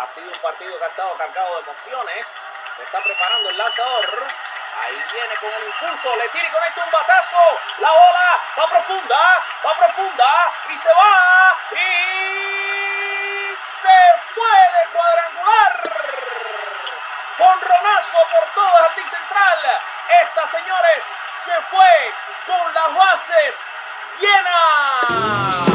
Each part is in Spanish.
Ha sido un partido que ha estado cargado de emociones. Se está preparando el lanzador. Ahí viene con el impulso, le tira y conecta un batazo. La bola va profunda, va profunda y se va. Y se puede cuadrangular. Con Ronazo por todo el jardín central. Esta, señores, se fue con las bases llenas.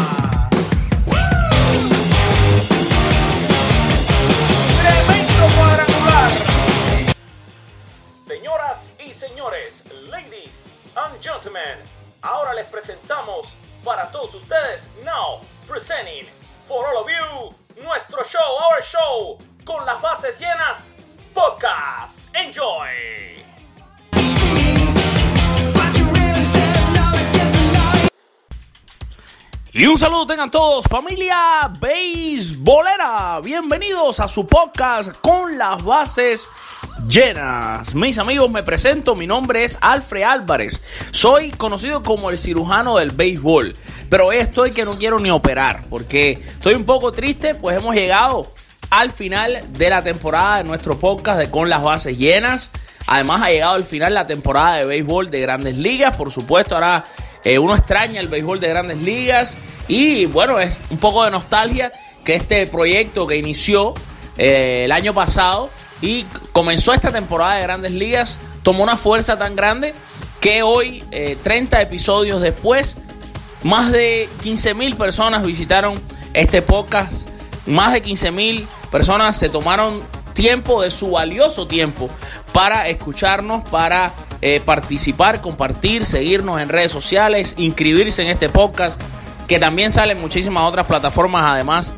Señores, ladies and gentlemen, ahora les presentamos para todos ustedes, now presenting for all of you, nuestro show, our show, con las bases llenas, podcast. Enjoy. Y un saludo tengan todos, familia beisbolera. Bienvenidos a su podcast con las bases. Mis amigos, me presento. Mi nombre es Alfred Álvarez. Soy conocido como el cirujano del béisbol. Pero estoy que no quiero ni operar porque estoy un poco triste, pues hemos llegado al final de la temporada de nuestro podcast de Con las bases llenas. Además ha llegado el final la temporada de béisbol de grandes ligas. Por supuesto, ahora eh, uno extraña el béisbol de grandes ligas. Y bueno, es un poco de nostalgia que este proyecto que inició eh, el año pasado y comenzó esta temporada de grandes ligas tomó una fuerza tan grande que hoy, eh, 30 episodios después, más de 15 mil personas visitaron este podcast. Más de 15 mil personas se tomaron tiempo de su valioso tiempo para escucharnos, para eh, participar, compartir, seguirnos en redes sociales, inscribirse en este podcast, que también salen muchísimas otras plataformas además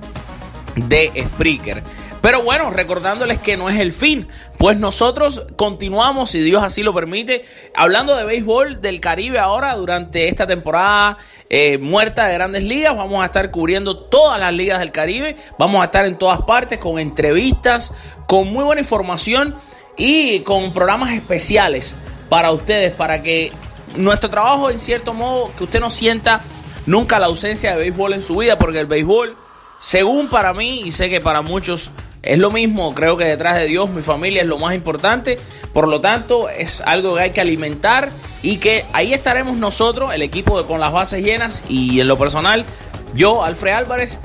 de Spreaker. Pero bueno, recordándoles que no es el fin, pues nosotros continuamos, si Dios así lo permite, hablando de béisbol del Caribe ahora durante esta temporada eh, muerta de grandes ligas. Vamos a estar cubriendo todas las ligas del Caribe, vamos a estar en todas partes con entrevistas, con muy buena información y con programas especiales para ustedes, para que nuestro trabajo en cierto modo, que usted no sienta nunca la ausencia de béisbol en su vida, porque el béisbol, según para mí y sé que para muchos es lo mismo, creo que detrás de Dios mi familia es lo más importante, por lo tanto es algo que hay que alimentar y que ahí estaremos nosotros, el equipo de con las bases llenas y en lo personal, yo, Alfred Álvarez,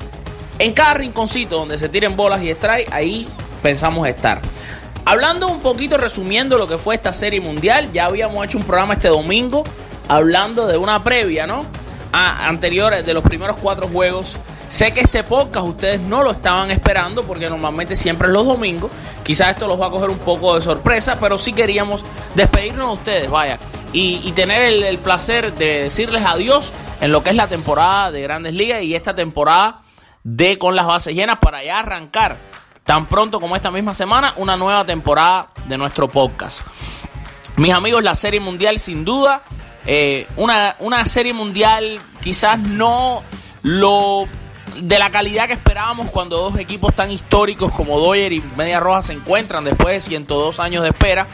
en cada rinconcito donde se tiren bolas y strike, ahí pensamos estar. Hablando un poquito, resumiendo lo que fue esta serie mundial, ya habíamos hecho un programa este domingo hablando de una previa, ¿no? A, anterior de los primeros cuatro juegos Sé que este podcast ustedes no lo estaban esperando porque normalmente siempre es los domingos. Quizás esto los va a coger un poco de sorpresa, pero sí queríamos despedirnos de ustedes, vaya, y, tener el, el, placer de decirles adiós en lo que es la temporada de Grandes Ligas y esta temporada de Con las Bases Llenas para ya arrancar tan pronto como esta misma semana una nueva temporada de nuestro podcast. Mis amigos, la Serie Mundial sin duda, eh, una, una Serie Mundial quizás no lo de la calidad que esperábamos cuando dos equipos tan históricos como Doyer y Media Roja se encuentran después de 102 años de espera.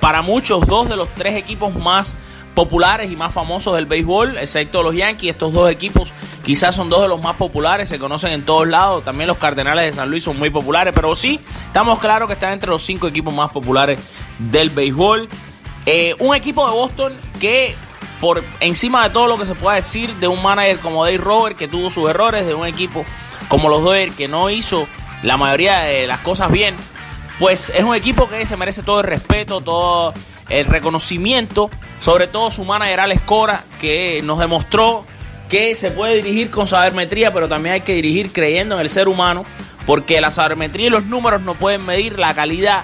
Para muchos, dos de los tres equipos más populares y más famosos del béisbol, excepto los Yankees, estos dos equipos quizás son dos de los más populares, se conocen en todos lados, también los Cardenales de San Luis son muy populares, pero sí, estamos claros que están entre los cinco equipos más populares del béisbol. Eh, un equipo de Boston que por encima de todo lo que se pueda decir de un manager como Dave Robert que tuvo sus errores, de un equipo como los Dodgers que no hizo la mayoría de las cosas bien, pues es un equipo que se merece todo el respeto, todo el reconocimiento, sobre todo su manager Alex Cora que nos demostró que se puede dirigir con sabermetría, pero también hay que dirigir creyendo en el ser humano, porque la sabermetría y los números no pueden medir la calidad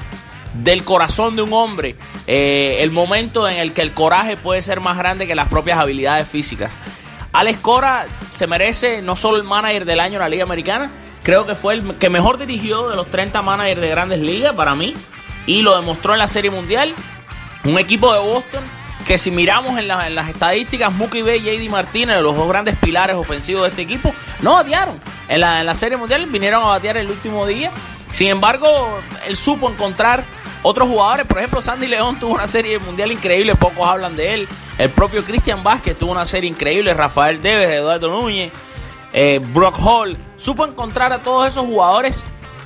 del corazón de un hombre, eh, el momento en el que el coraje puede ser más grande que las propias habilidades físicas. Alex Cora se merece no solo el manager del año en la Liga Americana, creo que fue el que mejor dirigió de los 30 managers de grandes ligas para mí, y lo demostró en la Serie Mundial. Un equipo de Boston que si miramos en, la, en las estadísticas, Mookie Bay y JD Martínez, los dos grandes pilares ofensivos de este equipo, no batearon. En la, en la Serie Mundial vinieron a batear el último día. Sin embargo, él supo encontrar otros jugadores, por ejemplo, Sandy León tuvo una serie mundial increíble, pocos hablan de él. El propio Cristian Vázquez tuvo una serie increíble, Rafael Deves, Eduardo Núñez, eh, Brock Hall. Supo encontrar a todos esos jugadores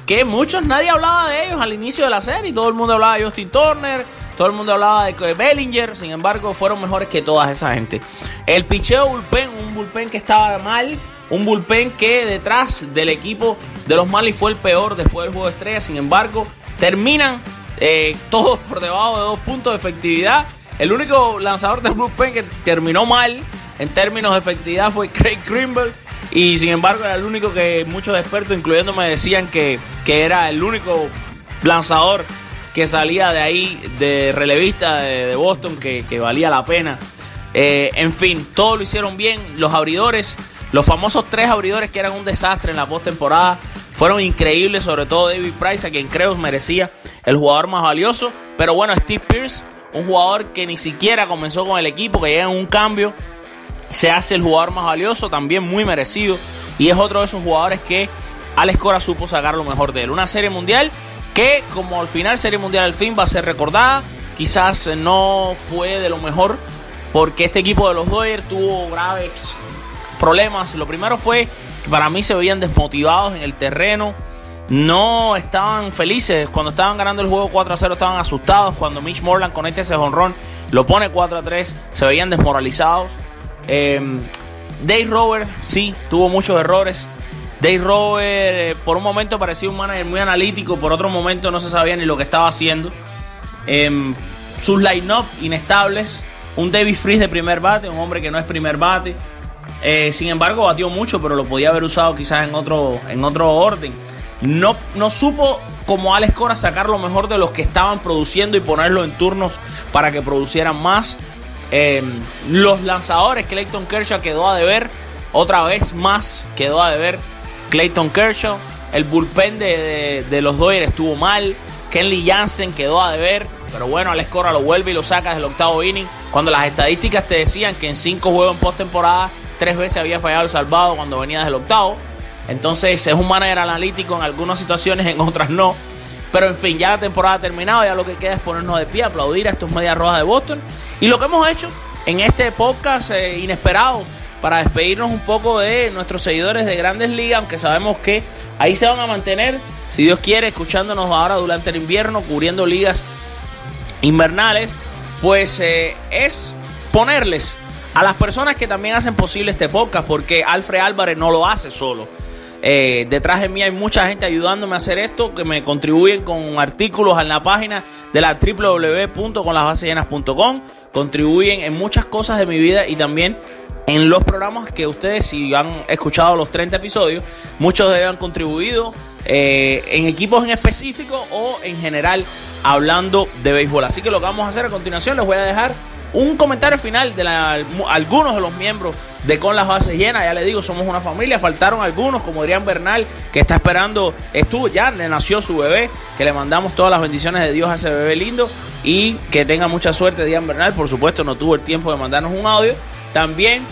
que muchos, nadie hablaba de ellos al inicio de la serie. Todo el mundo hablaba de Justin Turner, todo el mundo hablaba de Bellinger. Sin embargo, fueron mejores que toda esa gente. El picheo bullpen, un bullpen que estaba mal. Un bullpen que detrás del equipo de los Marlins fue el peor después del juego de estrella. Sin embargo, terminan eh, todos por debajo de dos puntos de efectividad. El único lanzador del bullpen que terminó mal en términos de efectividad fue Craig Greenberg. Y sin embargo era el único que muchos expertos, incluyéndome, decían que, que era el único lanzador que salía de ahí de relevista de, Boston que, valía la pena. Eh, en fin, todo lo hicieron bien. Los abridores, los famosos tres abridores que eran un desastre en la postemporada, fueron increíbles, sobre todo David Price, a quien creo merecía el jugador más valioso. Pero bueno, Steve Pierce, un jugador que ni siquiera comenzó con el equipo, que llega en un cambio se hace el jugador más valioso, también muy merecido. Y es otro de esos jugadores que Alex Cora supo sacar lo mejor de él. Una serie mundial que, como al final, serie mundial al fin va a ser recordada. Quizás no fue de lo mejor, porque este equipo de los Dodgers tuvo graves problemas. Lo primero fue para mí se veían desmotivados en el terreno. No estaban felices. Cuando estaban ganando el juego 4 a 0 estaban asustados. Cuando Mitch Morland conecta ese jonrón, lo pone 4 a 3, se veían desmoralizados. Eh, Dave Rover, sí, tuvo muchos errores. Dave Rover, eh, por un momento parecía un manager muy analítico, por otro momento no se sabía ni lo que estaba haciendo. Em, sus line-up inestables. Un David Freeze de primer bate, un hombre que no es primer bate. Eh, sin embargo, batió mucho, pero lo podía haber usado quizás en otro, en otro orden. No, no supo, como Alex Cora, sacar lo mejor de los que estaban produciendo y ponerlo en turnos para que producieran más. Eh, los lanzadores, Clayton Kershaw quedó a deber. Otra vez más quedó a deber Clayton Kershaw. El bullpen de, los Dodgers estuvo mal. Kenley Jansen quedó a deber. Pero bueno, Alex Cora lo vuelve y lo saca del octavo inning. Cuando las estadísticas te decían que en cinco juegos en postemporada, tres veces había fallado el salvado cuando venía desde el octavo. Entonces es un manager analítico en algunas situaciones, en otras no. Pero en fin, ya la temporada ha terminado, ya lo que queda es ponernos de pie, aplaudir a estos medias rojas de Boston. Y lo que hemos hecho en este podcast eh, inesperado para despedirnos un poco de nuestros seguidores de Grandes Ligas, aunque sabemos que ahí se van a mantener, si Dios quiere, escuchándonos ahora durante el invierno, cubriendo ligas invernales, pues eh, es ponerles a las personas que también hacen posible este podcast, porque Alfred Álvarez no lo hace solo. Eh, detrás de mí hay mucha gente ayudándome a hacer esto, que me contribuyen con artículos en la página de la www.conlasbasellenas.com. Contribuyen en muchas cosas de mi vida y también en los programas que ustedes, si han escuchado los 30 episodios, muchos de ellos han contribuido eh, en equipos en específico o en general hablando de béisbol. Así que lo que vamos a hacer a continuación, les voy a dejar un comentario final de algunos de los miembros de Con las Bases Llenas. Ya le digo, somos una familia. Faltaron algunos, como Adrián Bernal, que está esperando, estuvo ya, nació su bebé. Que le mandamos todas las bendiciones de Dios a ese bebé lindo. Y que tenga mucha suerte, Adrián Bernal. Por supuesto, no tuvo el tiempo de mandarnos un audio. También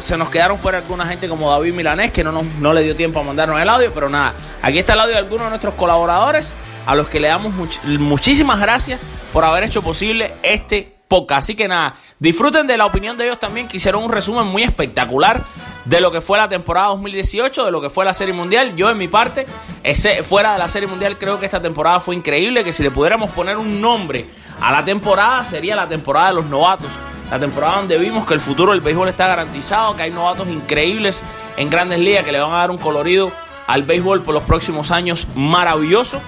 se nos quedaron fuera alguna gente como David Milanés, que no, no le dio tiempo a mandarnos el audio. Pero nada, aquí está el audio de algunos de nuestros colaboradores. A los que le damos muchísimas gracias por haber hecho posible este poca. Así que nada, disfruten de la opinión de ellos también, que hicieron un resumen muy espectacular de lo que fue la temporada 2018, de lo que fue la Serie Mundial. Yo en mi parte, ese, fuera de la Serie Mundial, creo que esta temporada fue increíble, que si le pudiéramos poner un nombre a la temporada, sería la temporada de los novatos. La temporada donde vimos que el futuro del béisbol está garantizado, que hay novatos increíbles en grandes ligas que le van a dar un colorido al béisbol por los próximos años maravilloso.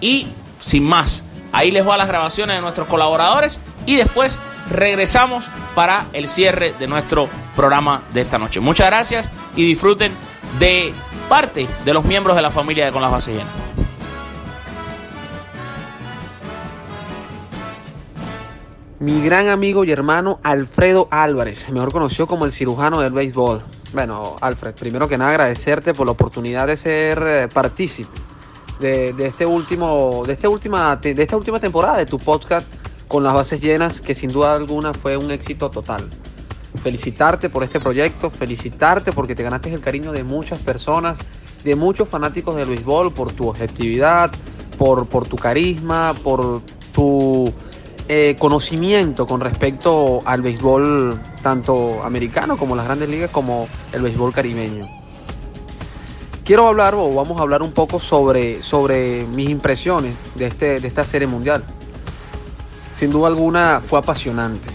Y sin más, ahí les voy a las grabaciones de nuestros colaboradores y después regresamos para el cierre de nuestro programa de esta noche. Muchas gracias y disfruten de parte de los miembros de la familia de Con las Bases Llenas. Mi gran amigo y hermano Alfredo Álvarez, mejor conocido como el cirujano del béisbol. Bueno, Alfred, primero que nada agradecerte por la oportunidad de ser eh, partícipe de, este último, de, este última, de esta última temporada de tu podcast con las bases llenas, que sin duda alguna fue un éxito total. Felicitarte por este proyecto, felicitarte porque te ganaste el cariño de muchas personas, de muchos fanáticos del béisbol, por tu objetividad, por, tu carisma, por tu eh, conocimiento con respecto al béisbol tanto americano como las grandes ligas como el béisbol caribeño. Quiero hablar o vamos a hablar un poco sobre, sobre mis impresiones de, este, de esta serie mundial. Sin duda alguna fue apasionante.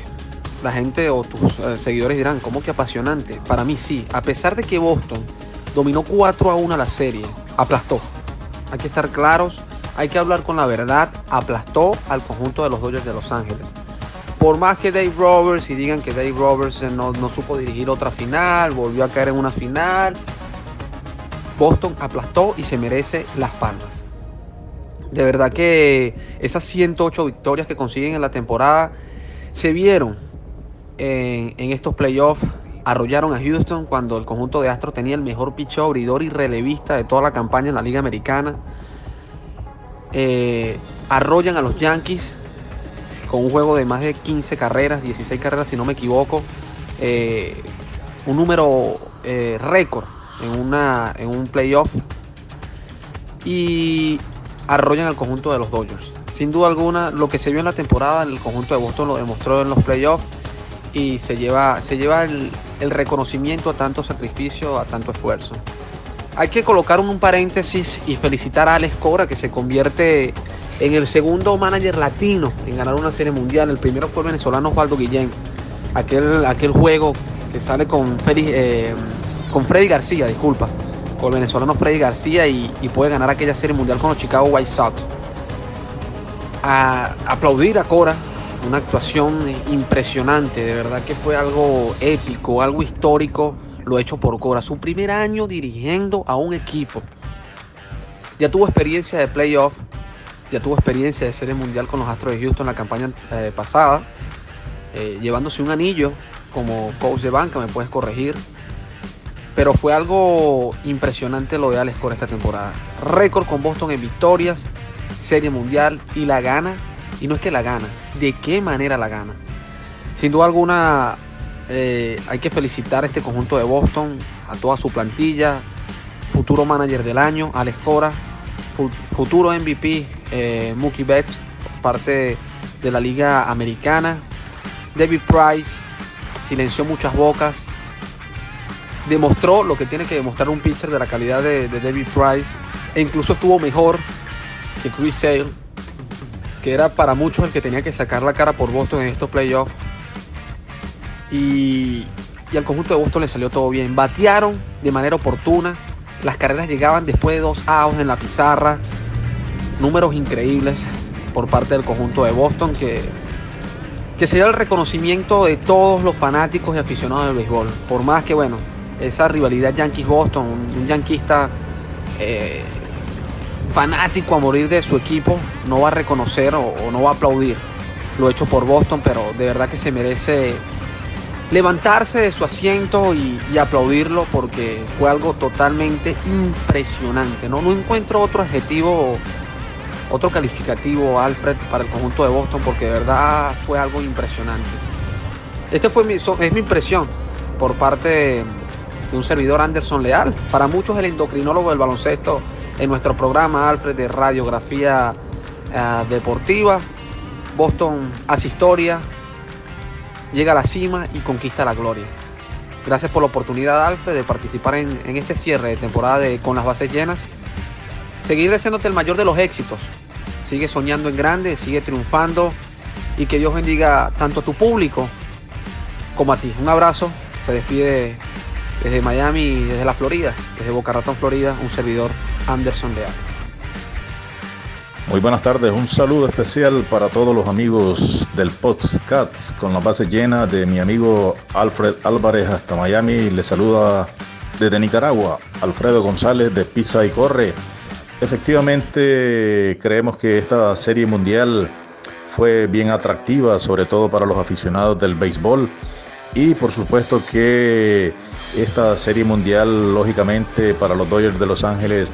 La gente o tus eh, seguidores dirán, ¿cómo que apasionante? Para mí sí. A pesar de que Boston dominó 4 a 1 la serie, aplastó. Hay que estar claros, hay que hablar con la verdad, aplastó al conjunto de los Dodgers de Los Ángeles. Por más que Dave Roberts y digan que Dave Roberts no, no supo dirigir otra final, volvió a caer en una final, Boston aplastó y se merece las palmas. De verdad que esas 108 victorias que consiguen en la temporada se vieron en, estos playoffs. Arrollaron a Houston cuando el conjunto de Astros tenía el mejor picheo abridor y relevista de toda la campaña en la Liga Americana. Eh, arrollan a los Yankees con un juego de más de 15 carreras, 16 carreras si no me equivoco. Eh, un número eh, récord en, una, en un playoff y arrollan al conjunto de los Dodgers. Sin duda alguna, lo que se vio en la temporada, el conjunto de Boston lo demostró en los playoffs y se lleva, se lleva el, reconocimiento a tanto sacrificio, a tanto esfuerzo. Hay que colocar un paréntesis y felicitar a Alex Cora que se convierte en el segundo manager latino en ganar una serie mundial. El primero fue el venezolano Osvaldo Guillén. Aquel, aquel juego que sale con Félix, eh, con Freddy García, disculpa, con el venezolano Freddy García y, puede ganar aquella serie mundial con los Chicago White Sox. A, aplaudir a Cora, una actuación impresionante, de verdad que fue algo épico, algo histórico, lo hecho por Cora. Su primer año dirigiendo a un equipo. Ya tuvo experiencia de playoff, ya tuvo experiencia de serie mundial con los Astros de Houston en la campaña eh, pasada, eh, llevándose un anillo como coach de banca, me puedes corregir. Pero fue algo impresionante lo de Alex Cora esta temporada. Récord con Boston en victorias, serie mundial y la gana. Y no es que la gana, de qué manera la gana. Sin duda alguna eh, hay que felicitar a este conjunto de Boston, a toda su plantilla, futuro manager del año, Alex Cora, futuro MVP, eh, Mookie Betts, parte de la liga americana, David Price, silenció muchas bocas, demostró lo que tiene que demostrar un pitcher de la calidad de, David Price e incluso estuvo mejor que Chris Sale, que era para muchos el que tenía que sacar la cara por Boston en estos playoffs. Y, y al conjunto de Boston le salió todo bien. Batearon de manera oportuna. Las carreras llegaban después de dos outs en la pizarra. Números increíbles por parte del conjunto de Boston que, que se dio el reconocimiento de todos los fanáticos y aficionados del béisbol. Por más que, bueno, esa rivalidad Yankees-Boston, un, yanquista eh, fanático a morir de su equipo, no va a reconocer o, no va a aplaudir lo hecho por Boston, pero de verdad que se merece levantarse de su asiento y, aplaudirlo porque fue algo totalmente impresionante. ¿no? no encuentro otro adjetivo, otro calificativo, Alfred, para el conjunto de Boston porque de verdad fue algo impresionante. Este fue mi, es mi impresión por parte un servidor Anderson Leal. Para muchos el endocrinólogo del baloncesto en nuestro programa Alfred de radiografía eh, deportiva. Boston hace historia, llega a la cima y conquista la gloria. Gracias por la oportunidad, Alfred, de participar en, este cierre de temporada de, con las bases llenas. Seguir deseándote el mayor de los éxitos. Sigue soñando en grande, sigue triunfando y que Dios bendiga tanto a tu público como a ti. Un abrazo. Se despide desde Miami, desde la Florida, desde Boca Ratón, Florida, un servidor Anderson Leal. Muy buenas tardes, un saludo especial para todos los amigos del podcast con la base llena de mi amigo Alfred Álvarez hasta Miami. Le saluda desde Nicaragua Alfredo González de Pisa y Corre. Efectivamente, creemos que esta serie mundial fue bien atractiva, sobre todo para los aficionados del béisbol. Y por supuesto que esta serie mundial, lógicamente, para los Dodgers de Los Ángeles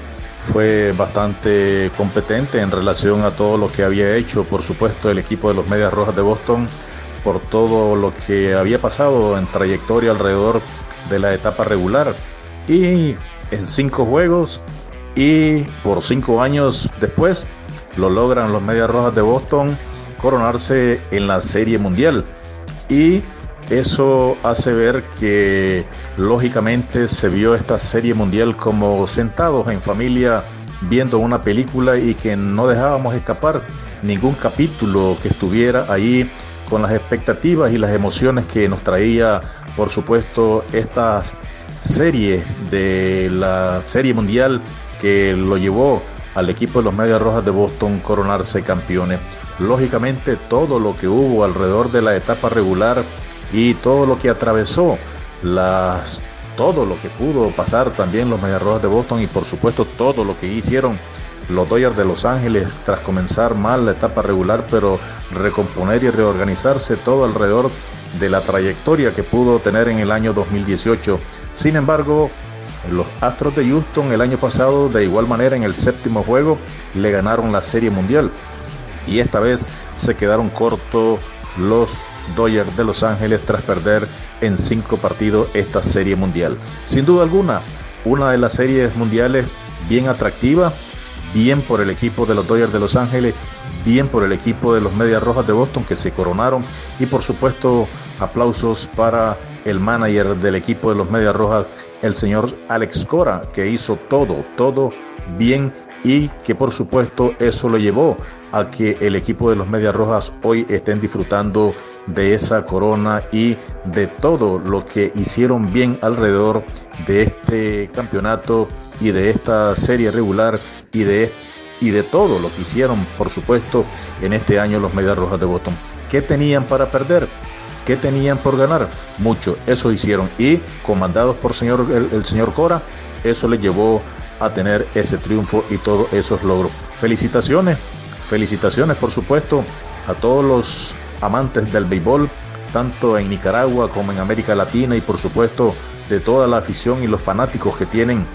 fue bastante competente en relación a todo lo que había hecho, por supuesto, el equipo de los Medias Rojas de Boston, por todo lo que había pasado en trayectoria alrededor de la etapa regular. Y en cinco juegos y por cinco años después lo logran los Medias Rojas de Boston coronarse en la Serie Mundial. Y eso hace ver que lógicamente se vio esta serie mundial como sentados en familia viendo una película y que no dejábamos escapar ningún capítulo que estuviera ahí con las expectativas y las emociones que nos traía, por supuesto, esta serie de la serie mundial que lo llevó al equipo de los Medias Rojas de Boston coronarse campeones. Lógicamente todo lo que hubo alrededor de la etapa regular y todo lo que atravesó las todo lo que pudo pasar también los Medias Rojas de Boston y por supuesto todo lo que hicieron los Dodgers de Los Ángeles tras comenzar mal la etapa regular, pero recomponer y reorganizarse todo alrededor de la trayectoria que pudo tener en el año 2018. Sin embargo, los Astros de Houston el año pasado, de igual manera en el séptimo juego, le ganaron la Serie Mundial. Y esta vez se quedaron cortos los Dodgers de Los Ángeles tras perder en cinco partidos esta Serie Mundial. Sin duda alguna, una de las series mundiales bien atractiva bien por el equipo de los Dodgers de Los Ángeles, bien por el equipo de los Medias Rojas de Boston que se coronaron y por supuesto aplausos para el manager del equipo de los Medias Rojas, el señor Alex Cora, que hizo todo, todo bien y que por supuesto eso lo llevó a que el equipo de los Medias Rojas hoy estén disfrutando de esa corona y de todo lo que hicieron bien alrededor de este campeonato y de esta serie regular y de, y de todo lo que hicieron, por supuesto, en este año los Medias Rojas de Boston. ¿Qué tenían para perder? ¿Qué tenían por ganar? Mucho. Eso hicieron. Y comandados por señor, el, el señor Cora, eso les llevó a tener ese triunfo y todos esos logros. Felicitaciones, felicitaciones por supuesto a todos los amantes del béisbol, tanto en Nicaragua como en América Latina y por supuesto de toda la afición y los fanáticos que tienen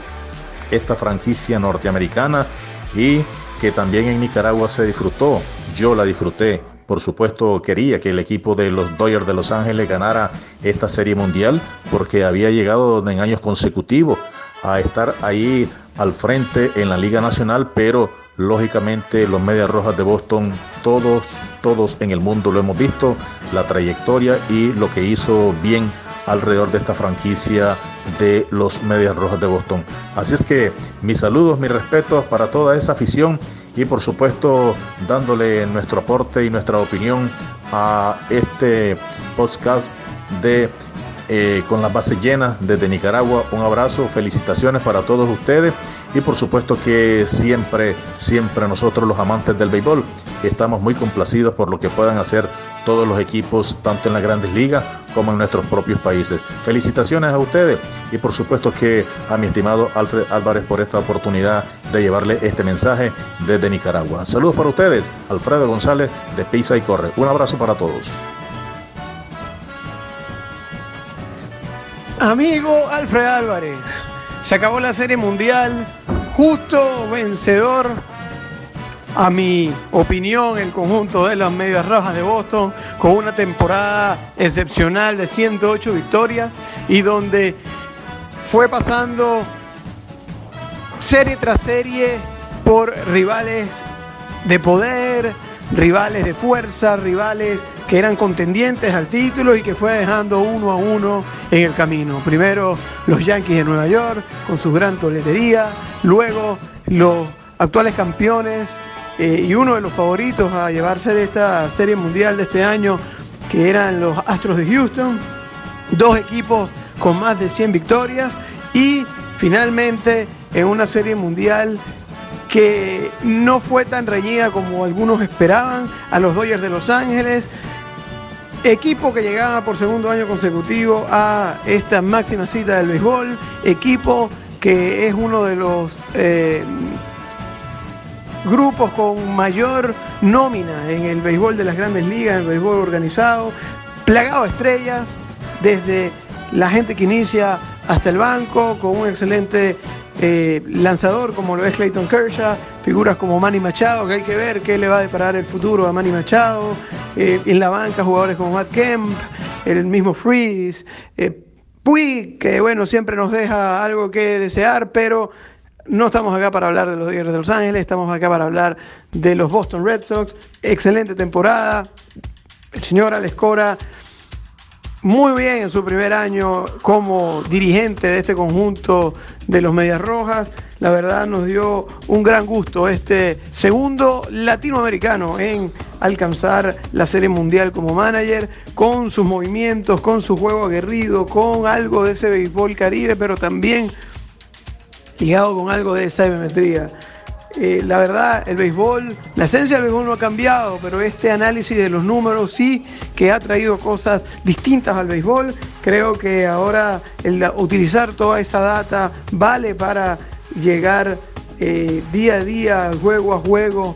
esta franquicia norteamericana y que también en Nicaragua se disfrutó. Yo la disfruté. Por supuesto quería que el equipo de los Dodgers de Los Ángeles ganara esta serie mundial porque había llegado en años consecutivos a estar ahí al frente en la Liga Nacional, pero lógicamente los Medias Rojas de Boston, todos, todos en el mundo lo hemos visto, la trayectoria y lo que hizo bien alrededor de esta franquicia de los Medias Rojas de Boston. Así es que mis saludos, mis respetos para toda esa afición y por supuesto dándole nuestro aporte y nuestra opinión a este podcast de eh, con las bases llenas desde Nicaragua. Un abrazo, felicitaciones para todos ustedes y por supuesto que siempre, siempre nosotros los amantes del béisbol estamos muy complacidos por lo que puedan hacer todos los equipos, tanto en las grandes ligas como en nuestros propios países. Felicitaciones a ustedes y por supuesto que a mi estimado Alfred Álvarez por esta oportunidad de llevarle este mensaje desde Nicaragua. Saludos para ustedes, Alfredo González de Pisa y Corre. Un abrazo para todos. Amigo Alfred Álvarez, se acabó la serie mundial, justo vencedor, a mi opinión, el conjunto de las Medias Rojas de Boston, con una temporada excepcional de 108 victorias y donde fue pasando serie tras serie por rivales de poder, rivales de fuerza, rivales que eran contendientes al título y que fue dejando uno a uno en el camino. Primero los Yankees de Nueva York con su gran toletería, luego los actuales campeones eh, y uno de los favoritos a llevarse de esta serie mundial de este año, que eran los Astros de Houston, dos equipos con más de 100 victorias y finalmente en una serie mundial que no fue tan reñida como algunos esperaban, a los Dodgers de Los Ángeles, equipo que llegaba por segundo año consecutivo a esta máxima cita del béisbol, equipo que es uno de los eh, grupos con mayor nómina en el béisbol de las grandes ligas, en el béisbol organizado, plagado de estrellas, desde la gente que inicia hasta el banco, con un excelente eh, lanzador como lo es Clayton Kershaw, figuras como Manny Machado, que hay que ver qué le va a deparar el futuro a Manny Machado, eh, en la banca jugadores como Matt Kemp, el mismo Freeze, eh, que bueno, siempre nos deja algo que desear, pero no estamos acá para hablar de los Dodgers de Los Ángeles, estamos acá para hablar de los Boston Red Sox. Excelente temporada. El señor Alex Cora muy bien en su primer año como dirigente de este conjunto de los Medias Rojas. La verdad nos dio un gran gusto este segundo latinoamericano en alcanzar la Serie Mundial como manager, con sus movimientos, con su juego aguerrido, con algo de ese béisbol caribe, pero también ligado con algo de esa metría. Eh, la verdad, el béisbol, la esencia del béisbol no ha cambiado, pero este análisis de los números sí que ha traído cosas distintas al béisbol. Creo que ahora utilizar toda esa data vale para llegar eh, día a día, juego a juego,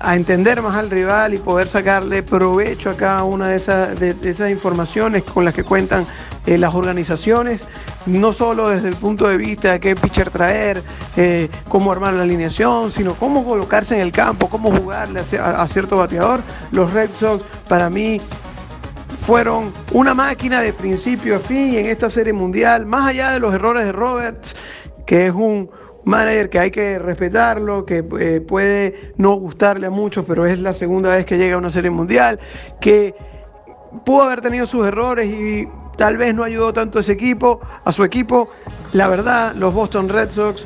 a entender más al rival y poder sacarle provecho a cada una de esas, de, esas informaciones con las que cuentan eh, las organizaciones no solo desde el punto de vista de qué pitcher traer, eh, cómo armar la alineación, sino cómo colocarse en el campo, cómo jugarle a, cierto bateador. Los Red Sox para mí fueron una máquina de principio a fin en esta serie mundial, más allá de los errores de Roberts, que es un manager que hay que respetarlo, que eh, puede no gustarle a muchos, pero es la segunda vez que llega a una serie mundial, que pudo haber tenido sus errores y Tal vez no ayudó tanto a ese equipo, a su equipo. La verdad, los Boston Red Sox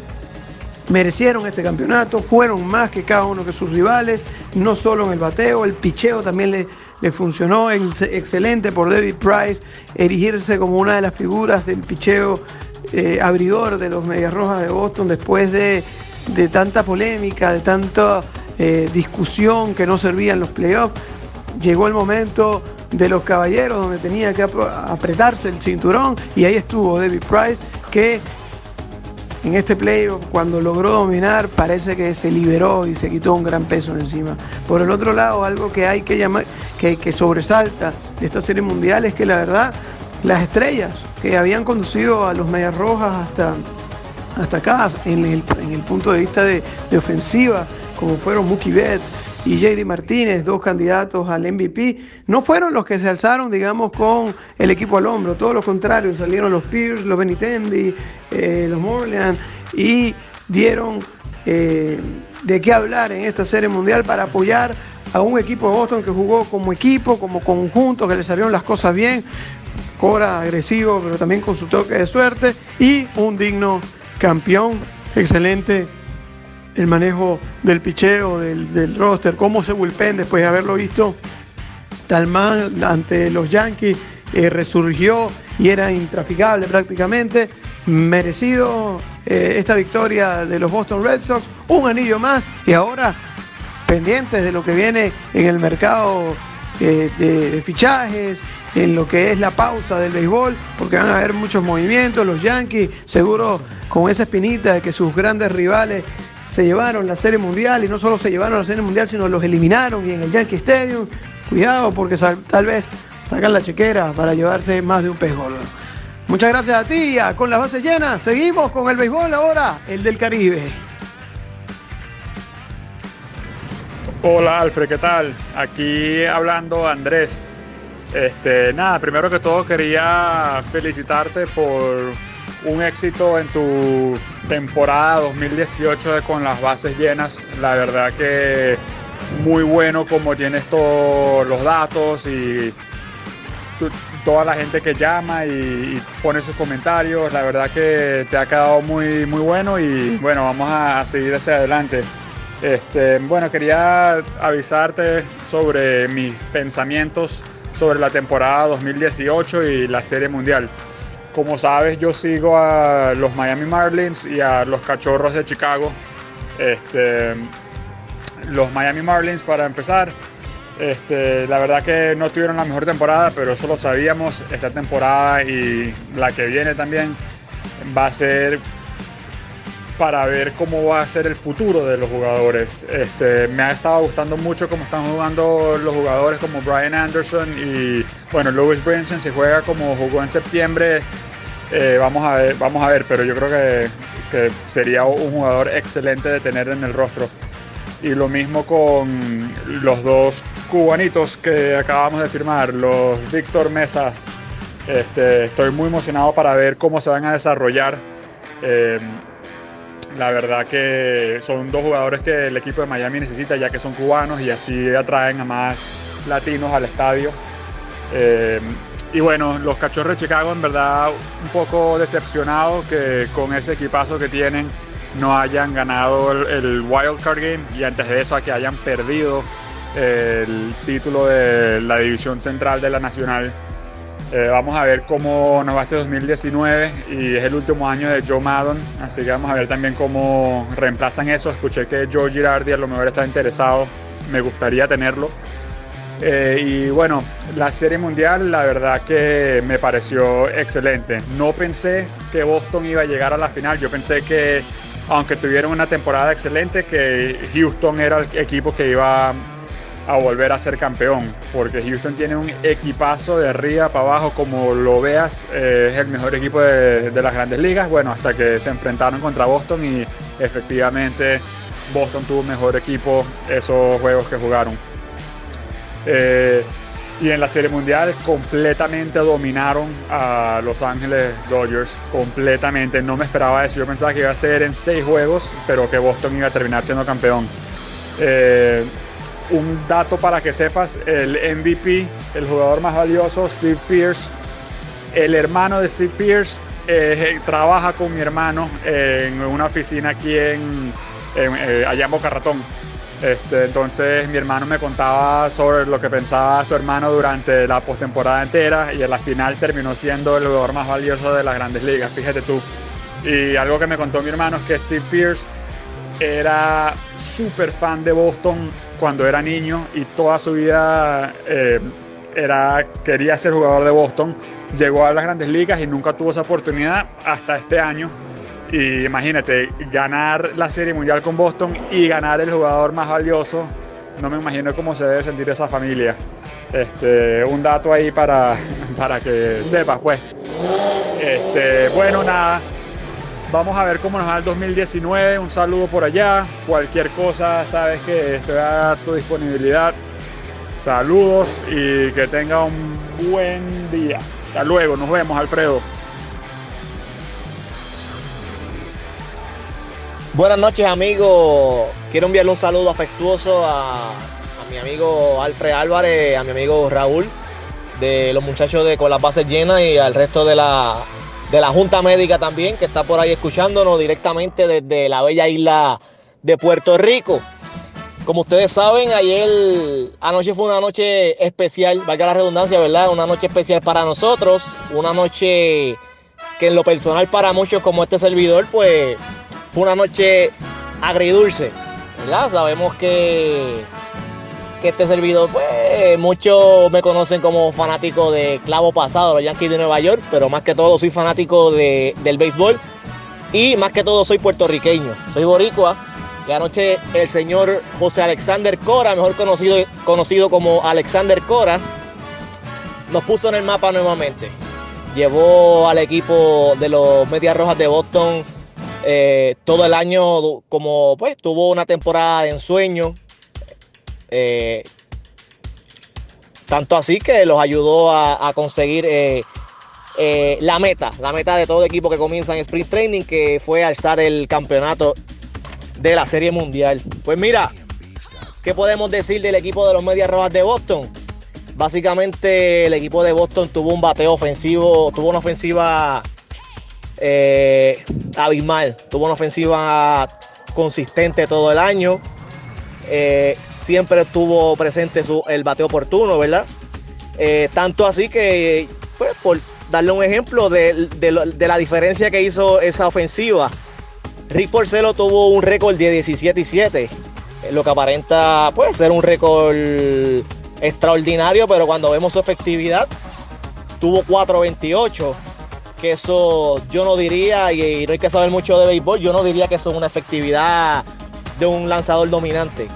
merecieron este campeonato, fueron más que cada uno de sus rivales, no solo en el bateo, el picheo también le, le funcionó excelente por David Price, erigirse como una de las figuras del picheo eh, abridor de los Medias Rojas de Boston después de, tanta polémica, de tanta eh, discusión que no servían los playoffs. Llegó el momento de los caballeros, donde tenía que apretarse el cinturón, y ahí estuvo David Price, que en este playoff, cuando logró dominar, parece que se liberó y se quitó un gran peso encima. Por el otro lado, algo que hay que llamar, que, que sobresalta de esta serie mundial es que la verdad, las estrellas que habían conducido a los Medias Rojas hasta, hasta acá, en el, punto de vista de, ofensiva, como fueron Mookie Betts, y JD Martínez, dos candidatos al MVP, no fueron los que se alzaron, digamos, con el equipo al hombro, todo lo contrario, salieron los Pierce, los Benitendi, eh, los Morland y dieron eh, de qué hablar en esta serie mundial para apoyar a un equipo de Boston que jugó como equipo, como conjunto, que le salieron las cosas bien, Cora agresivo, pero también con su toque de suerte. Y un digno campeón, excelente el manejo del picheo, del, roster, cómo se bullpen después de haberlo visto. Talman ante los Yankees eh, resurgió y era intraficable prácticamente. Merecido eh, esta victoria de los Boston Red Sox, un anillo más y ahora pendientes de lo que viene en el mercado eh, de fichajes, en lo que es la pausa del béisbol, porque van a haber muchos movimientos. Los Yankees, seguro con esa espinita de que sus grandes rivales se llevaron la Serie Mundial y no solo se llevaron la Serie Mundial, sino los eliminaron y en el Yankee Stadium, cuidado porque tal vez sacan la chequera para llevarse más de un pez gordo. Muchas gracias a ti, con las bases llenas. Seguimos con el béisbol ahora, el del Caribe. Hola Alfred, ¿qué tal? Aquí hablando Andrés. Este, nada, primero que todo quería felicitarte por un éxito en tu temporada 2018 de con las bases llenas. La verdad que muy bueno como tienes todos los datos y toda la gente que llama y, pone sus comentarios. La verdad que te ha quedado muy, muy bueno y bueno, vamos a, seguir hacia adelante. Este, bueno, quería avisarte sobre mis pensamientos sobre la temporada 2018 y la Serie Mundial. Como sabes, yo sigo a los Miami Marlins y a los Cachorros de Chicago. Este, los Miami Marlins, para empezar, este, la verdad que no tuvieron la mejor temporada, pero eso lo sabíamos. Esta temporada y la que viene también va a ser para ver cómo va a ser el futuro de los jugadores. Este, me ha estado gustando mucho cómo están jugando los jugadores como Brian Anderson y bueno, Lewis Brinson si juega como jugó en septiembre. Eh, vamos a ver, vamos a ver, pero yo creo que, que, sería un jugador excelente de tener en el rostro. Y lo mismo con los dos cubanitos que acabamos de firmar, los Víctor Mesas. Este, estoy muy emocionado para ver cómo se van a desarrollar. Eh, la verdad que son dos jugadores que el equipo de Miami necesita ya que son cubanos y así atraen a más latinos al estadio. Eh, y bueno, los cachorros de Chicago en verdad un poco decepcionados que con ese equipazo que tienen no hayan ganado el, el Wild Card Game y antes de eso a que hayan perdido el título de la división central de la Nacional. Eh, vamos a ver cómo nos va este 2019 y es el último año de Joe Maddon, así que vamos a ver también cómo reemplazan eso. Escuché que Joe Girardi a lo mejor está interesado, me gustaría tenerlo. Eh, y bueno, la serie mundial la verdad que me pareció excelente. No pensé que Boston iba a llegar a la final, yo pensé que aunque tuvieron una temporada excelente, que Houston era el equipo que iba a volver a ser campeón, porque Houston tiene un equipazo de arriba para abajo, como lo veas, eh, es el mejor equipo de, las grandes ligas, bueno, hasta que se enfrentaron contra Boston y efectivamente Boston tuvo mejor equipo esos juegos que jugaron. Eh, y en la Serie Mundial completamente dominaron a Los Ángeles Dodgers, completamente. No me esperaba eso, yo pensaba que iba a ser en seis juegos, pero que Boston iba a terminar siendo campeón. Eh, un dato para que sepas, el MVP, el jugador más valioso, Steve Pierce, el hermano de Steve Pierce, eh, trabaja con mi hermano en una oficina aquí en, en eh, allá en Boca. Este, entonces mi hermano me contaba sobre lo que pensaba su hermano durante la postemporada entera y en la final terminó siendo el jugador más valioso de las grandes ligas, fíjate tú. Y algo que me contó mi hermano es que Steve Pierce era súper fan de Boston cuando era niño y toda su vida eh, era, quería ser jugador de Boston. Llegó a las grandes ligas y nunca tuvo esa oportunidad hasta este año. Y imagínate, ganar la Serie Mundial con Boston y ganar el jugador más valioso, no me imagino cómo se debe sentir esa familia. Este, un dato ahí para, para que sepas, pues. Este, bueno, nada, Vamos a ver cómo nos va el 2019. Un saludo por allá. Cualquier cosa, sabes que estoy a tu disponibilidad. Saludos y que tenga un buen día. Hasta luego, nos vemos, Alfredo. Buenas noches, amigos. Quiero enviarle un saludo afectuoso a, a mi amigo Alfred Álvarez, a mi amigo Raúl, de los muchachos de Con las Bases Llenas y al resto de la de la Junta Médica también, que está por ahí escuchándonos directamente desde la bella isla de Puerto Rico. Como ustedes saben, ayer anoche fue una noche especial, valga la redundancia, ¿verdad? Una noche especial para nosotros, una noche que en lo personal para muchos como este servidor, pues fue una noche agridulce, ¿verdad? Sabemos que que este servidor, pues muchos me conocen como fanático de clavo pasado, los Yankees de Nueva York, pero más que todo soy fanático de, del béisbol y más que todo soy puertorriqueño, soy boricua. Y anoche el señor José Alexander Cora, mejor conocido, conocido como Alexander Cora, nos puso en el mapa nuevamente. Llevó al equipo de los Medias Rojas de Boston eh, todo el año como pues tuvo una temporada de ensueño, eh, tanto así que los ayudó a, conseguir eh, eh, la meta, la meta de todo equipo que comienza en Sprint Training, que fue alzar el campeonato de la Serie Mundial. Pues mira, ¿qué podemos decir del equipo de los Medias Rojas de Boston? Básicamente el equipo de Boston tuvo un bateo ofensivo, tuvo una ofensiva abismal, tuvo una ofensiva consistente todo el año. Siempre estuvo presente su, el bateo oportuno, ¿verdad? Eh, tanto así que, pues, por darle un ejemplo de, de, la diferencia que hizo esa ofensiva, Rick Porcelo tuvo un récord de 17 y 7, lo que aparenta, pues, ser un récord extraordinario, pero cuando vemos su efectividad, tuvo 4.28, que eso yo no diría, y, y no hay que saber mucho de béisbol, yo no diría que eso es una efectividad de un lanzador dominante.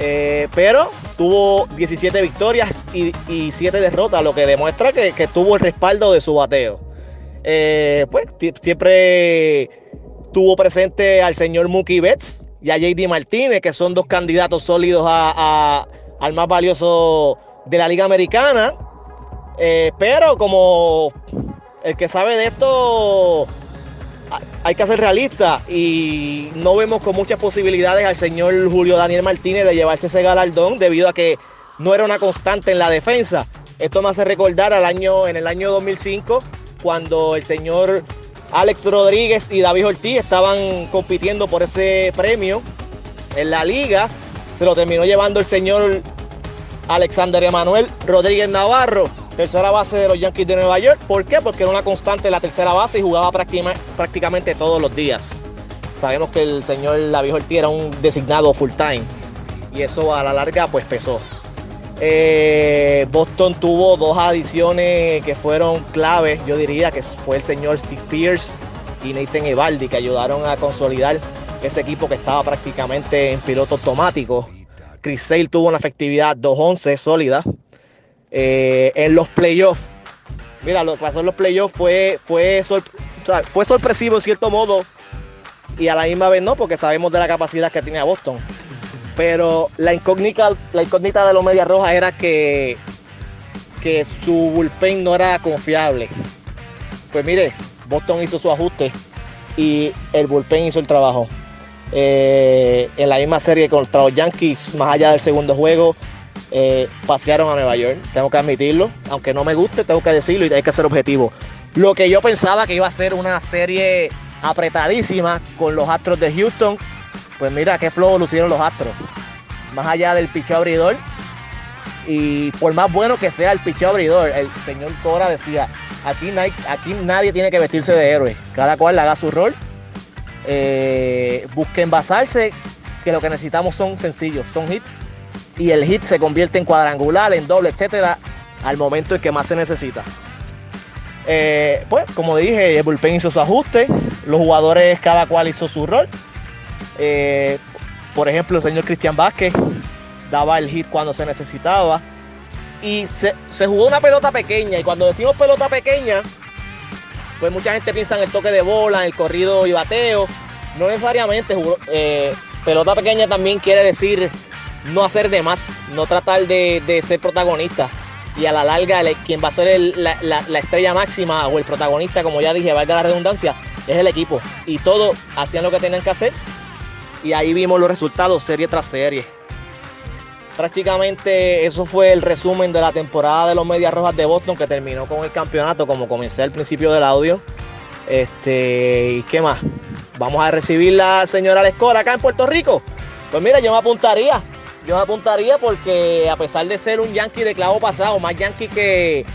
Eh, pero tuvo 17 victorias y, y, 7 derrotas, lo que demuestra que, tuvo el respaldo de su bateo. Eh, pues siempre tuvo presente al señor Mookie Betts y a JD Martínez, que son dos candidatos sólidos a, al más valioso de la Liga Americana. Eh, pero como el que sabe de esto hay que ser realista y no vemos con muchas posibilidades al señor Julio Daniel Martínez de llevarse ese galardón debido a que no era una constante en la defensa. Esto me hace recordar al año, en el año 2005, cuando el señor Alex Rodríguez y David Ortiz estaban compitiendo por ese premio en la liga. Se lo terminó llevando el señor Alexander Emanuel Rodríguez Navarro, tercera base de los Yankees de Nueva York. ¿Por qué? Porque era una constante la tercera base y jugaba prácticamente todos los días. Sabemos que el señor David Ortiz era un designado full time y eso a la larga pues pesó. Eh, Boston tuvo dos adiciones que fueron claves, yo diría que fue el señor Steve Pierce y Nathan Evaldi que ayudaron a consolidar ese equipo que estaba prácticamente en piloto automático. Chris Sale tuvo una efectividad 2-11 sólida. Eh, en los playoffs, mira, lo que pasó en los playoffs fue, fue, fue sorpresivo en cierto modo y a la misma vez no, porque sabemos de la capacidad que tiene Boston. Pero la incógnita, la incógnita de los Medias Rojas era que, que su bullpen no era confiable. Pues mire, Boston hizo su ajuste y el bullpen hizo el trabajo. Eh, en la misma serie contra los Yankees, más allá del segundo juego, eh, pasearon a Nueva York. Tengo que admitirlo, aunque no me guste, tengo que decirlo y hay que ser objetivo. Lo que yo pensaba que iba a ser una serie apretadísima con los Astros de Houston, pues mira qué flow lucieron los Astros. Más allá del picho abridor. Y por más bueno que sea el picho abridor, el señor Cora decía, aquí, aquí nadie tiene que vestirse de héroe. Cada cual haga su rol. Eh, busquen basarse, que lo que necesitamos son sencillos, son hits. Y el hit se convierte en cuadrangular, en doble, etcétera, al momento en que más se necesita. Eh, pues, como dije, el bullpen hizo su ajuste. Los jugadores, cada cual hizo su rol. Eh, por ejemplo, el señor Cristian Vázquez daba el hit cuando se necesitaba. Y se, jugó una pelota pequeña. Y cuando decimos pelota pequeña, pues mucha gente piensa en el toque de bola, en el corrido y bateo. No necesariamente eh, pelota pequeña también quiere decir no hacer de más, no tratar de, ser protagonista. Y a la larga, quien va a ser la, la, estrella máxima o el protagonista, como ya dije, valga la redundancia, es el equipo. Y todos hacían lo que tenían que hacer y ahí vimos los resultados serie tras serie. Prácticamente eso fue el resumen de la temporada de los Medias Rojas de Boston que terminó con el campeonato como comencé al principio del audio. Este, ¿y qué más? Vamos a recibir la señora Lescora acá en Puerto Rico. Pues mira, yo me apuntaría. Yo apuntaría porque a pesar de ser un Yankee de clavo pasado, más Yankee que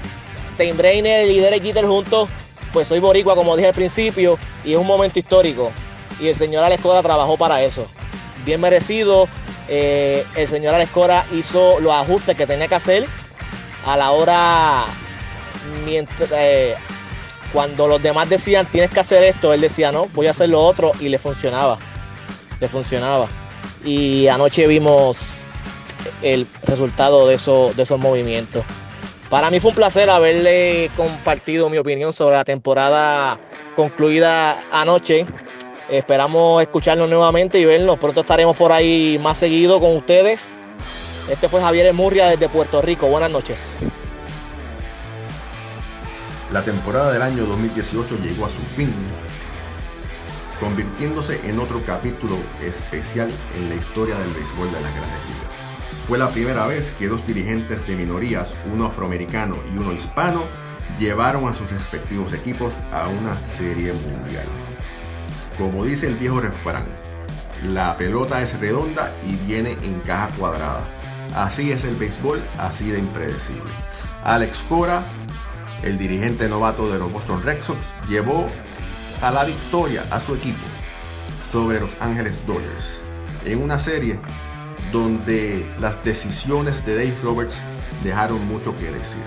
Steinbrenner y Derek Jeter juntos, pues soy boricua como dije al principio y es un momento histórico y el señor Alescora trabajó para eso. Bien merecido. Eh, el señor Alescora hizo los ajustes que tenía que hacer a la hora mientras eh, cuando los demás decían tienes que hacer esto, él decía no, voy a hacer lo otro y le funcionaba. Le funcionaba. Y anoche vimos el resultado de, eso, de esos movimientos. Para mí fue un placer haberle compartido mi opinión sobre la temporada concluida anoche. Esperamos escucharnos nuevamente y vernos. Pronto estaremos por ahí más seguido con ustedes. Este fue Javier Murria desde Puerto Rico. Buenas noches. La temporada del año 2018 llegó a su fin, convirtiéndose en otro capítulo especial en la historia del béisbol de las grandes ligas. Fue la primera vez que dos dirigentes de minorías, uno afroamericano y uno hispano, llevaron a sus respectivos equipos a una serie mundial. Como dice el viejo refrán, la pelota es redonda y viene en caja cuadrada. Así es el béisbol, así de impredecible. Alex Cora, el dirigente novato de los Boston Red Sox, llevó a la victoria a su equipo sobre los Ángeles Dodgers en una serie donde las decisiones de Dave Roberts dejaron mucho que decir.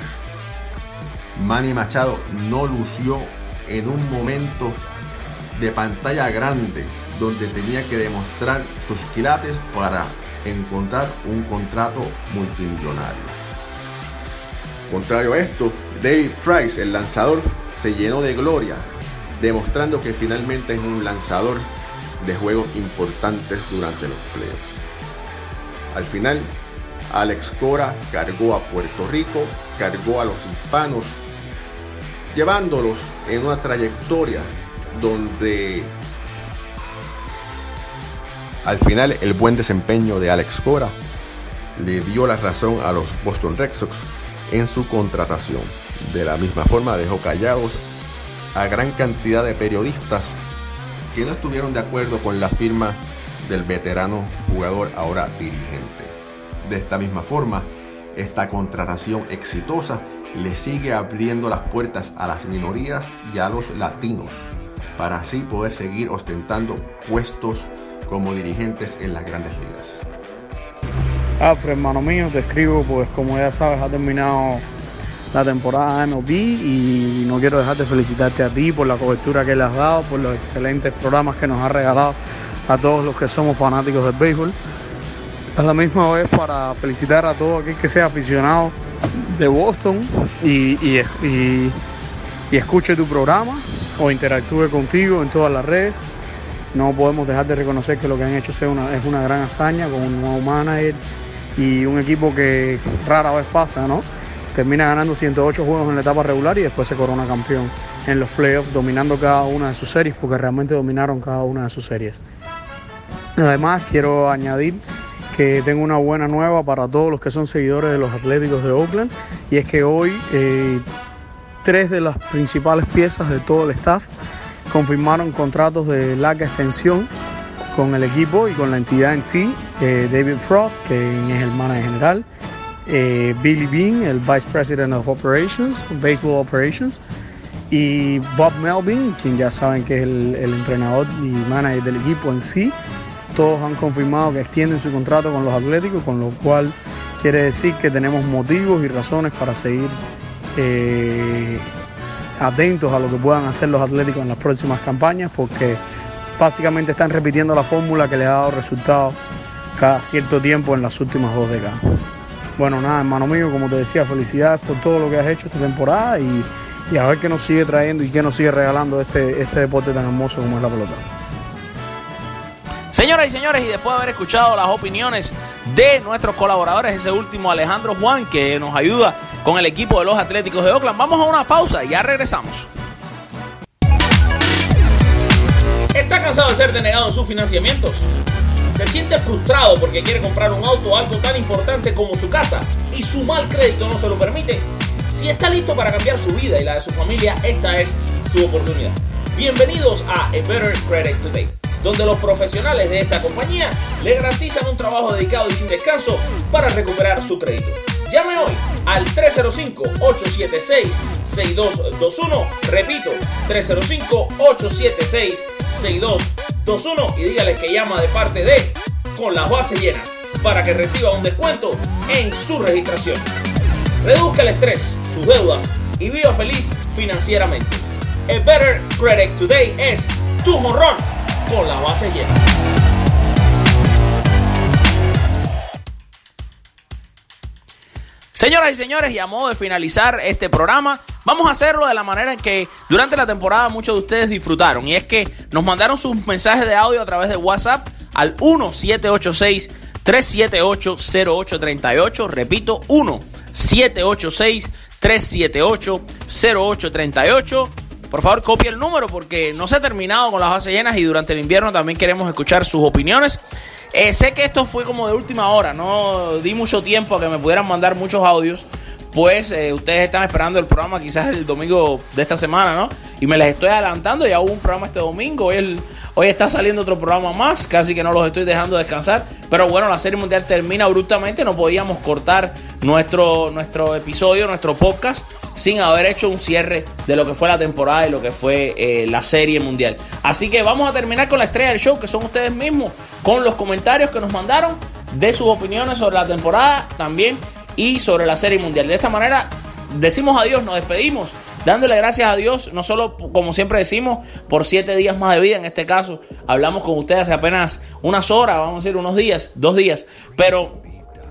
Manny Machado no lució en un momento de pantalla grande donde tenía que demostrar sus quilates para encontrar un contrato multimillonario. Contrario a esto, Dave Price, el lanzador, se llenó de gloria, demostrando que finalmente es un lanzador de juegos importantes durante los playoffs. Al final, Alex Cora cargó a Puerto Rico, cargó a los hispanos, llevándolos en una trayectoria donde al final el buen desempeño de Alex Cora le dio la razón a los Boston Red Sox en su contratación. De la misma forma dejó callados a gran cantidad de periodistas que no estuvieron de acuerdo con la firma del veterano jugador ahora dirigente. De esta misma forma, esta contratación exitosa le sigue abriendo las puertas a las minorías y a los latinos para así poder seguir ostentando puestos como dirigentes en las grandes ligas. Alfred, hermano mío, te escribo, pues como ya sabes, ha terminado la temporada MLB y no quiero dejar de felicitarte a ti por la cobertura que le has dado, por los excelentes programas que nos has regalado a todos los que somos fanáticos del béisbol. A la misma vez para felicitar a todo aquel que sea aficionado de Boston y, y, escuche tu programa o interactúe contigo en todas las redes. No podemos dejar de reconocer que lo que han hecho sea una, es una gran hazaña con un nuevo manager y un equipo que rara vez pasa, ¿no? Termina ganando 108 juegos en la etapa regular y después se corona campeón en los playoffs, dominando cada una de sus series, porque realmente dominaron cada una de sus series. Además, quiero añadir que tengo una buena nueva para todos los que son seguidores de los Atléticos de Oakland, y es que hoy eh, tres de las principales piezas de todo el staff confirmaron contratos de larga extensión con el equipo y con la entidad en sí. Eh, David Frost, que es el manager general, eh, Billy Bean, el Vice President of Operations, Baseball Operations, y Bob Melvin, quien ya saben que es el, el entrenador y manager del equipo en sí. Todos han confirmado que extienden su contrato con los Atléticos, con lo cual quiere decir que tenemos motivos y razones para seguir eh, atentos a lo que puedan hacer los Atléticos en las próximas campañas, porque básicamente están repitiendo la fórmula que les ha dado resultados cada cierto tiempo en las últimas dos décadas. Bueno, nada, hermano mío, como te decía, felicidades por todo lo que has hecho esta temporada y, a ver qué nos sigue trayendo y qué nos sigue regalando este, este deporte tan hermoso como es la pelota. Señoras y señores, y después de haber escuchado las opiniones de nuestros colaboradores, ese último Alejandro Juan, que nos ayuda con el equipo de los Atléticos de Oakland, vamos a una pausa y ya regresamos. ¿Está cansado de ser denegado en sus financiamientos? ¿Se siente frustrado porque quiere comprar un auto algo tan importante como su casa y su mal crédito no se lo permite? Si está listo para cambiar su vida y la de su familia, esta es su oportunidad. Bienvenidos a A Better Credit Today donde los profesionales de esta compañía le garantizan un trabajo dedicado y sin descanso para recuperar su crédito. Llame hoy al 305-876-6221, repito, 305-876-6221 y dígale que llama de parte de con las bases llenas para que reciba un descuento en su registración. Reduzca el estrés, sus deudas y viva feliz financieramente. A Better Credit Today es tu morrón con la base llena. Señoras y señores, y a modo de finalizar este programa, vamos a hacerlo de la manera en que durante la temporada muchos de ustedes disfrutaron. Y es que nos mandaron sus mensajes de audio a través de WhatsApp al 1786 378 0838. Repito, 1786 378 0838 por favor, copie el número porque no se ha terminado con las bases llenas y durante el invierno también queremos escuchar sus opiniones. Eh, sé que esto fue como de última hora, no di mucho tiempo a que me pudieran mandar muchos audios, pues ustedes están esperando el programa quizás el domingo de esta semana, ¿no? Y me les estoy adelantando, ya hubo un programa este domingo, Hoy está saliendo otro programa más, casi que no los estoy dejando descansar. Pero bueno, la Serie Mundial termina abruptamente, no podíamos cortar nuestro, nuestro episodio, nuestro podcast, sin haber hecho un cierre de lo que fue la temporada y lo que fue eh, la Serie Mundial. Así que vamos a terminar con la estrella del show, que son ustedes mismos, con los comentarios que nos mandaron de sus opiniones sobre la temporada también y sobre la Serie Mundial. De esta manera decimos adiós, nos despedimos dándole gracias a Dios, no solo como siempre decimos, por siete días más de vida, en este caso, hablamos con ustedes hace apenas unas horas, vamos a decir unos días, dos días, pero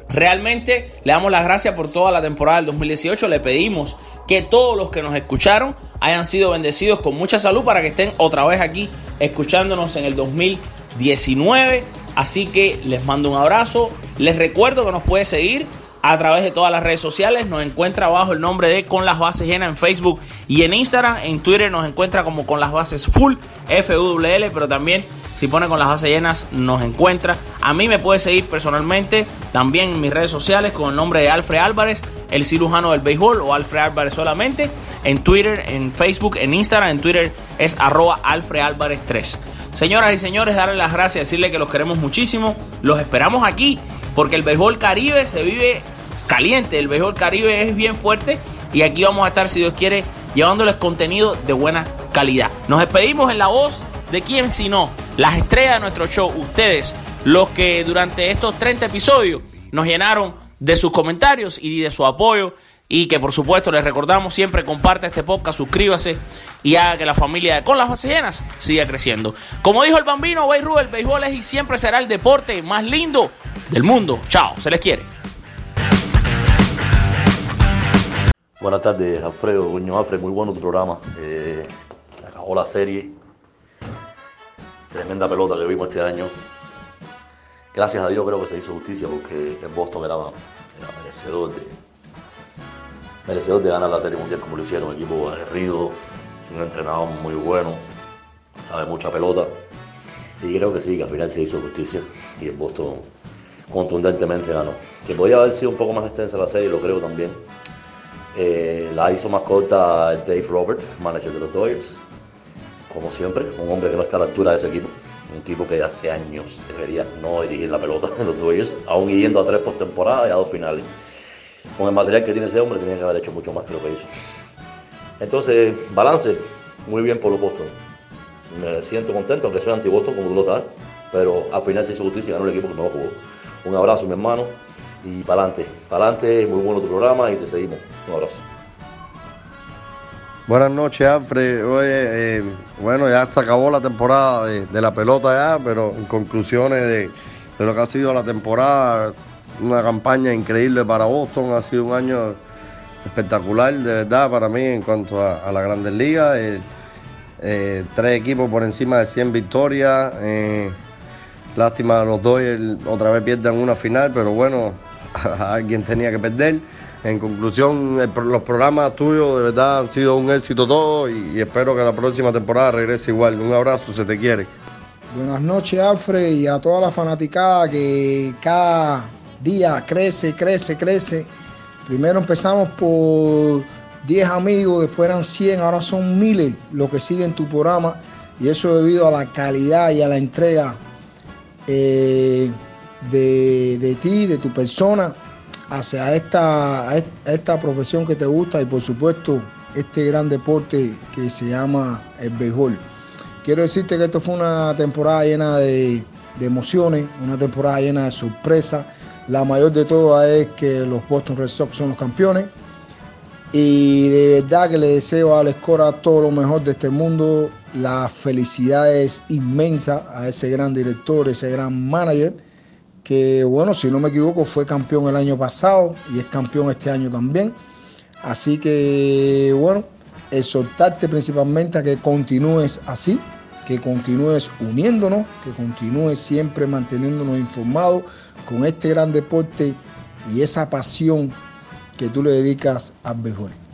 realmente le damos las gracias por toda la temporada del 2018, le pedimos que todos los que nos escucharon hayan sido bendecidos con mucha salud para que estén otra vez aquí escuchándonos en el 2019. Así que les mando un abrazo. Les recuerdo que nos puede seguir a través de todas las redes sociales. Nos encuentra bajo el nombre de Con las Bases Llenas en Facebook y en Instagram. En Twitter nos encuentra como Con las Bases Full, F-U-L-L, pero también si pone Con las Bases Llenas nos encuentra. A mí me puede seguir personalmente también en mis redes sociales con el nombre de Alfred Álvarez el cirujano del béisbol o Alfred Álvarez solamente. En Twitter, en Facebook, en Instagram, en Twitter es arroba Alfred Álvarez 3. Señoras y señores, darles las gracias, decirles que los queremos muchísimo. Los esperamos aquí porque el béisbol caribe se vive caliente. El béisbol caribe es bien fuerte y aquí vamos a estar, si Dios quiere, llevándoles contenido de buena calidad. Nos despedimos en la voz de quién sino las estrellas de nuestro show, ustedes, los que durante estos 30 episodios nos llenaron de sus comentarios y de su apoyo. Y que por supuesto les recordamos siempre comparte este podcast, suscríbase y haga que la familia Con las Bases Llenas siga creciendo. Como dijo el bambino, Beirut, el béisbol es y siempre será el deporte más lindo del mundo. Chao, se les quiere. Buenas tardes, Alfredo, Coño Alfred, muy bueno tu programa. Eh, se acabó la serie. Tremenda pelota que vimos este año. Gracias a Dios creo que se hizo justicia porque el Boston era, merecedor, de, merecedor de ganar la serie mundial como lo hicieron. Un equipo aguerrido, un entrenador muy bueno, sabe mucha pelota. Y creo que sí, que al final se hizo justicia y el Boston contundentemente ganó. Que podía haber sido un poco más extensa la serie, lo creo también. Eh, la hizo más corta Dave Robert, manager de los Dodgers, como siempre, un hombre que no está a la altura de ese equipo, un tipo que hace años debería no dirigir la pelota en los Dodgers, aún yendo a tres postemporadas y a dos finales. Con el material que tiene ese hombre, tenía que haber hecho mucho más que lo que hizo. Entonces, balance, muy bien por los Boston. Me siento contento, aunque soy anti-Boston, como tú lo sabes, pero al final se hizo justicia y ganó el equipo que mejor jugó. Un abrazo, mi hermano, y para adelante. Para adelante, muy bueno tu programa y te seguimos. Buenas noches, Alfred. Oye, eh, bueno, ya se acabó la temporada de, la pelota ya, pero en conclusiones de, de, lo que ha sido la temporada, una campaña increíble para Boston, ha sido un año espectacular, de verdad, para mí en cuanto a, la Grandes Ligas. Eh, eh, tres equipos por encima de 100 victorias. Lástima, los dos otra vez pierden una final, pero bueno, alguien tenía que perder. En conclusión, los programas tuyos de verdad han sido un éxito todos y, y, espero que la próxima temporada regrese igual. Un abrazo, se te quiere. Buenas noches, Alfred, y a toda la fanaticada que cada día crece, crece, crece. Primero empezamos por 10 amigos, después eran 100, ahora son miles los que siguen tu programa y eso debido a la calidad y a la entrega eh, de, de ti, de tu persona hacia esta, esta profesión que te gusta y por supuesto este gran deporte que se llama el béisbol. Quiero decirte que esto fue una temporada llena de, de emociones, una temporada llena de sorpresas. La mayor de todas es que los Boston Red Sox son los campeones. Y de verdad que le deseo a Alex Cora todo lo mejor de este mundo. La felicidad es inmensa a ese gran director, ese gran manager que bueno, si no me equivoco, fue campeón el año pasado y es campeón este año también. Así que bueno, exhortarte principalmente a que continúes así, que continúes uniéndonos, que continúes siempre manteniéndonos informados con este gran deporte y esa pasión que tú le dedicas al béisbol.